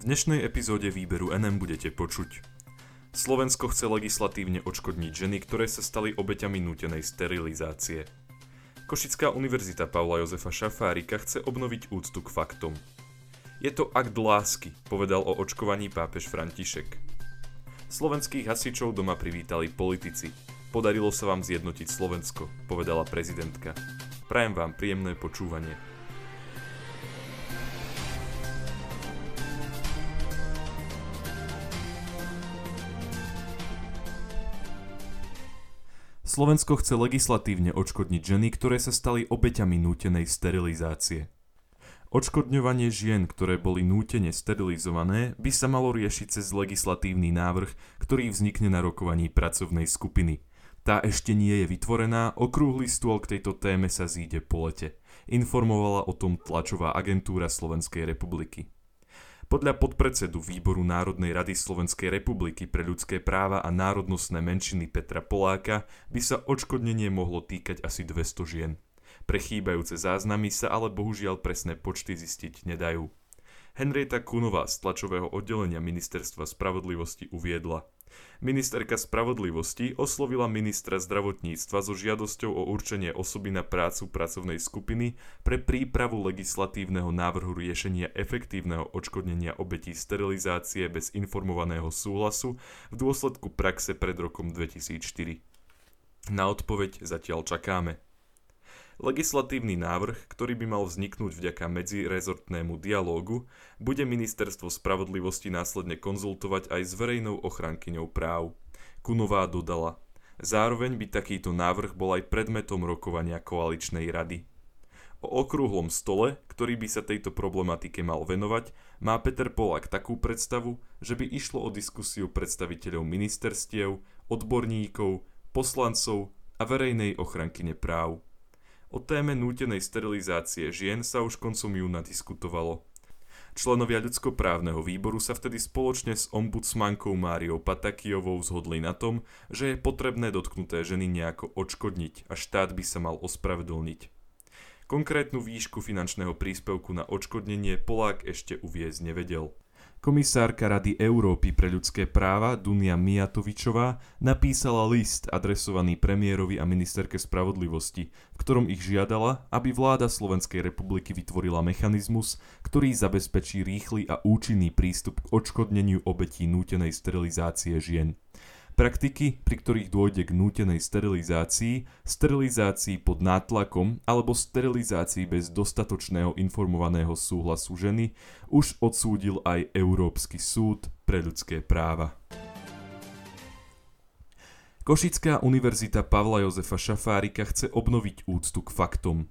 V dnešnej epizóde výberu NM budete počuť. Slovensko chce legislatívne odškodniť ženy, ktoré sa stali obeťami nútenej sterilizácie. Košická univerzita Pavla Jozefa Šafárika chce obnoviť úctu k faktom. Je to akt lásky, povedal o očkovaní pápež František. Slovenských hasičov doma privítali politici. Podarilo sa vám zjednotiť Slovensko, povedala prezidentka. Prajem vám príjemné počúvanie. Slovensko chce legislatívne odškodniť ženy, ktoré sa stali obeťami nútenej sterilizácie. Odškodňovanie žien, ktoré boli nútene sterilizované, by sa malo riešiť cez legislatívny návrh, ktorý vznikne na rokovaní pracovnej skupiny. Tá ešte nie je vytvorená, okrúhly stôl k tejto téme sa zíde po lete. Informovala o tom tlačová agentúra Slovenskej republiky. Podľa podpredsedu Výboru Národnej rady Slovenskej republiky pre ľudské práva a národnostné menšiny Petra Poláka by sa odškodnenie mohlo týkať asi 200 žien. Pre chýbajúce záznamy sa ale bohužiaľ presné počty zistiť nedajú. Henrieta Kunová z tlačového oddelenia Ministerstva spravodlivosti uviedla – Ministerka spravodlivosti oslovila ministra zdravotníctva so žiadosťou o určenie osoby na prácu pracovnej skupiny pre prípravu legislatívneho návrhu riešenia efektívneho odškodnenia obetí sterilizácie bez informovaného súhlasu v dôsledku praxe pred rokom 2004. Na odpoveď zatiaľ čakáme. Legislatívny návrh, ktorý by mal vzniknúť vďaka medzirezortnému dialógu, bude Ministerstvo spravodlivosti následne konzultovať aj s verejnou ochrankyňou práv. Kunová dodala. Zároveň by takýto návrh bol aj predmetom rokovania koaličnej rady. O okrúhlom stole, ktorý by sa tejto problematike mal venovať, má Peter Polák takú predstavu, že by išlo o diskusiu predstaviteľov ministerstiev, odborníkov, poslancov a verejnej ochrankyne práv. O téme nútenej sterilizácie žien sa už koncom júna diskutovalo. Členovia ľudskoprávneho výboru sa vtedy spoločne s ombudsmankou Máriou Patakijovou zhodli na tom, že je potrebné dotknuté ženy nejako odškodniť a štát by sa mal ospravedlniť. Konkrétnu výšku finančného príspevku na odškodnenie Polák ešte uviezť nevedel. Komisárka Rady Európy pre ľudské práva Dunia Mijatovičová napísala list adresovaný premiérovi a ministerke spravodlivosti, v ktorom ich žiadala, aby vláda Slovenskej republiky vytvorila mechanizmus, ktorý zabezpečí rýchly a účinný prístup k odškodneniu obetí nútenej sterilizácie žien. Praktiky, pri ktorých dôjde k nútenej sterilizácii, sterilizácii pod nátlakom alebo sterilizácii bez dostatočného informovaného súhlasu ženy, už odsúdil aj Európsky súd pre ľudské práva. Košická univerzita Pavla Jozefa Šafárika chce obnoviť úctu k faktom.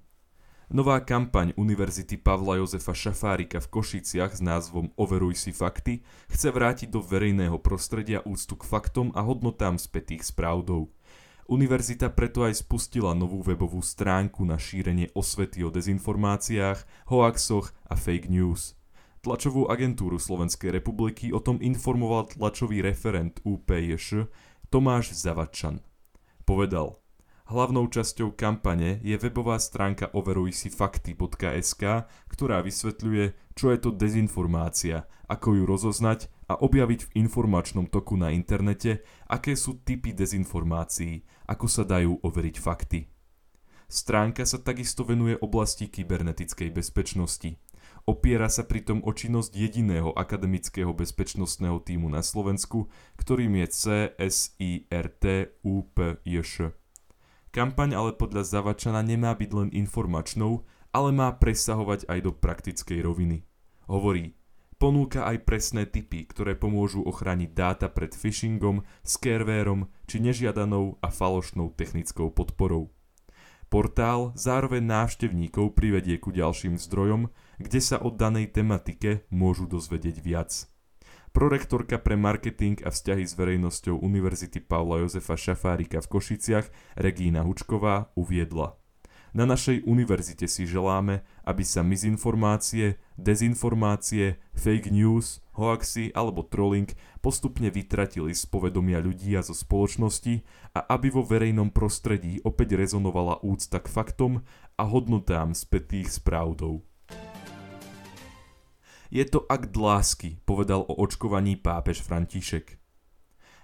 Nová kampaň Univerzity Pavla Jozefa Šafárika v Košiciach s názvom Overuj si fakty chce vrátiť do verejného prostredia úctu k faktom a hodnotám spätých s pravdou. Univerzita preto aj spustila novú webovú stránku na šírenie osvety o dezinformáciách, hoaxoch a fake news. Tlačovú agentúru Slovenskej republiky o tom informoval tlačový referent UPJŠ Tomáš Zavačan. Povedal – Hlavnou časťou kampane je webová stránka overujsifakty.sk, ktorá vysvetľuje, čo je to dezinformácia, ako ju rozoznať a objaviť v informačnom toku na internete, aké sú typy dezinformácií, ako sa dajú overiť fakty. Stránka sa takisto venuje oblasti kybernetickej bezpečnosti. Opiera sa pritom o činnosť jediného akademického bezpečnostného týmu na Slovensku, ktorým je CSIRT UPJŠ. Kampaň ale podľa Zavačana nemá byť len informačnou, ale má presahovať aj do praktickej roviny. Hovorí, ponúka aj presné typy, ktoré pomôžu ochrániť dáta pred phishingom, scarewareom či nežiadanou a falošnou technickou podporou. Portál zároveň návštevníkov privedie ku ďalším zdrojom, kde sa o danej tematike môžu dozvedieť viac. Prorektorka pre marketing a vzťahy s verejnosťou Univerzity Pavla Jozefa Šafárika v Košiciach Regína Hučková uviedla. Na našej univerzite si želáme, aby sa mizinformácie, dezinformácie, fake news, hoaxy alebo trolling postupne vytratili z povedomia ľudí a zo spoločnosti a aby vo verejnom prostredí opäť rezonovala úcta k faktom a hodnotám spätých s pravdou. Je to akt lásky, povedal o očkovaní pápež František.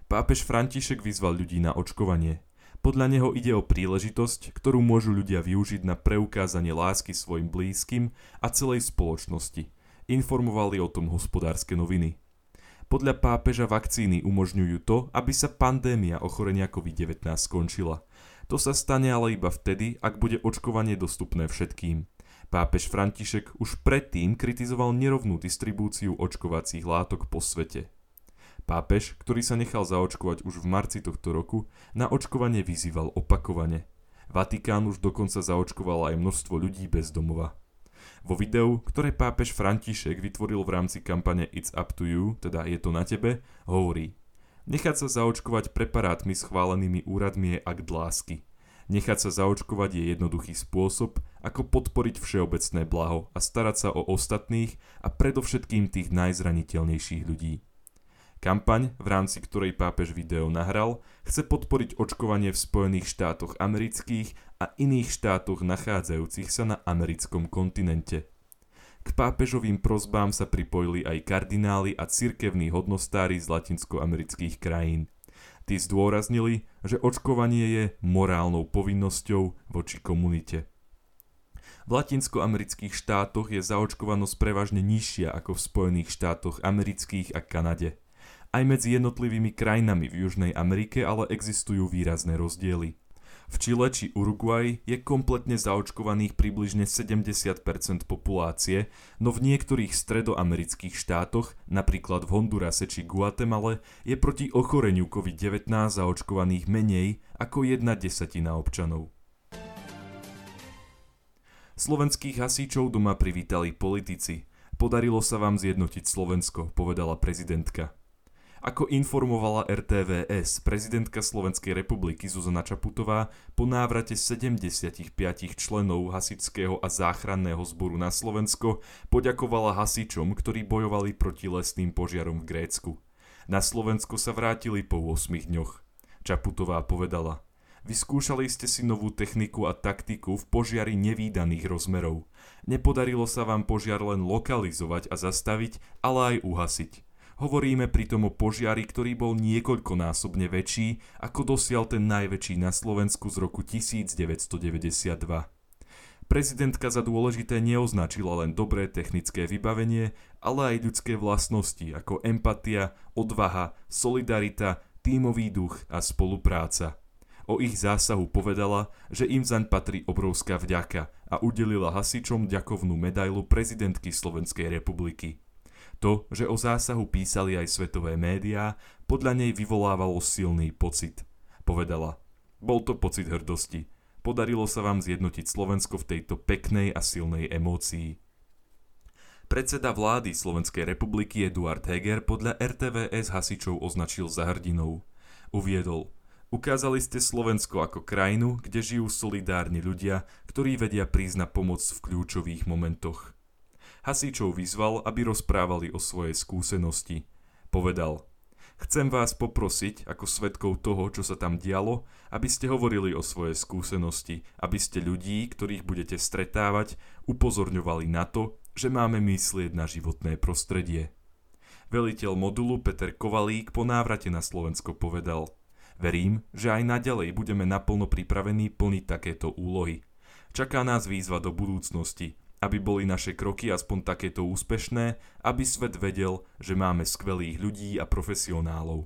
Pápež František vyzval ľudí na očkovanie. Podľa neho ide o príležitosť, ktorú môžu ľudia využiť na preukázanie lásky svojim blízkym a celej spoločnosti. Informovali o tom hospodárske noviny. Podľa pápeža vakcíny umožňujú to, aby sa pandémia ochorenia COVID-19 skončila. To sa stane ale iba vtedy, ak bude očkovanie dostupné všetkým. Pápež František už predtým kritizoval nerovnú distribúciu očkovacích látok po svete. Pápež, ktorý sa nechal zaočkovať už v marci tohto roku, na očkovanie vyzýval opakovane. Vatikán už dokonca zaočkoval aj množstvo ľudí bez domova. Vo videu, ktoré pápež František vytvoril v rámci kampane It's up to you, teda je to na tebe, hovorí Nechať sa zaočkovať preparátmi schválenými úradmi je akt lásky. Nechať sa zaočkovať je jednoduchý spôsob, ako podporiť všeobecné blaho a starať sa o ostatných a predovšetkým tých najzraniteľnejších ľudí. Kampaň, v rámci ktorej pápež video nahral, chce podporiť očkovanie v Spojených štátoch amerických a iných štátoch nachádzajúcich sa na americkom kontinente. K pápežovým prozbám sa pripojili aj kardináli a cirkevní hodnostári z latinskoamerických krajín. Tí zdôraznili, že očkovanie je morálnou povinnosťou voči komunite. V latinskoamerických štátoch je zaočkovanosť prevažne nižšia ako v Spojených štátoch amerických a Kanade. Aj medzi jednotlivými krajinami v Južnej Amerike ale existujú výrazné rozdiely. V Čile či Uruguay je kompletne zaočkovaných približne 70% populácie, no v niektorých stredoamerických štátoch, napríklad v Hondurase či Guatemale, je proti ochoreniu COVID-19 zaočkovaných menej ako jedna desatina občanov. Slovenských hasíčov doma privítali politici. Podarilo sa vám zjednotiť Slovensko, povedala prezidentka. Ako informovala RTVS, prezidentka Slovenskej republiky Zuzana Čaputová po návrate 75 členov hasičského a záchranného zboru na Slovensko poďakovala hasičom, ktorí bojovali proti lesným požiarom v Grécku. Na Slovensko sa vrátili po 8 dňoch. Čaputová povedala, Vyskúšali ste si novú techniku a taktiku v požiari nevýdaných rozmerov. Nepodarilo sa vám požiar len lokalizovať a zastaviť, ale aj uhasiť. Hovoríme pritom o požiari, ktorý bol niekoľkonásobne väčší, ako dosial ten najväčší na Slovensku z roku 1992. Prezidentka za dôležité neoznačila len dobré technické vybavenie, ale aj ľudské vlastnosti ako empatia, odvaha, solidarita, tímový duch a spolupráca. O ich zásahu povedala, že im zaň patrí obrovská vďaka a udelila hasičom ďakovnú medailu prezidentky Slovenskej republiky. To, že o zásahu písali aj svetové médiá, podľa nej vyvolávalo silný pocit. Povedala, bol to pocit hrdosti. Podarilo sa vám zjednotiť Slovensko v tejto peknej a silnej emócii. Predseda vlády Slovenskej republiky Eduard Heger podľa RTVS hasičov označil za hrdinou. Uviedol, ukázali ste Slovensko ako krajinu, kde žijú solidárni ľudia, ktorí vedia prísť na pomoc v kľúčových momentoch. Hasíčov vyzval, aby rozprávali o svojej skúsenosti. Povedal, chcem vás poprosiť, ako svetkov toho, čo sa tam dialo, aby ste hovorili o svojej skúsenosti, aby ste ľudí, ktorých budete stretávať, upozorňovali na to, že máme myslieť na životné prostredie. Veliteľ modulu Peter Kovalík po návrate na Slovensko povedal Verím, že aj naďalej budeme naplno pripravení plniť takéto úlohy. Čaká nás výzva do budúcnosti, aby boli naše kroky aspoň takéto úspešné, aby svet vedel, že máme skvelých ľudí a profesionálov.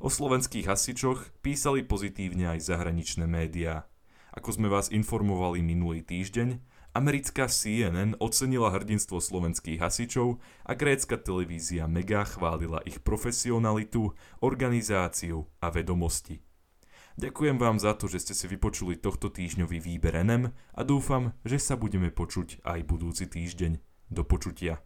O slovenských hasičoch písali pozitívne aj zahraničné médiá. Ako sme vás informovali minulý týždeň, americká CNN ocenila hrdinstvo slovenských hasičov a grécka televízia Mega chválila ich profesionalitu, organizáciu a vedomosti. Ďakujem vám za to, že ste si vypočuli tohto týždňový výber NM a dúfam, že sa budeme počuť aj budúci týždeň. Do počutia.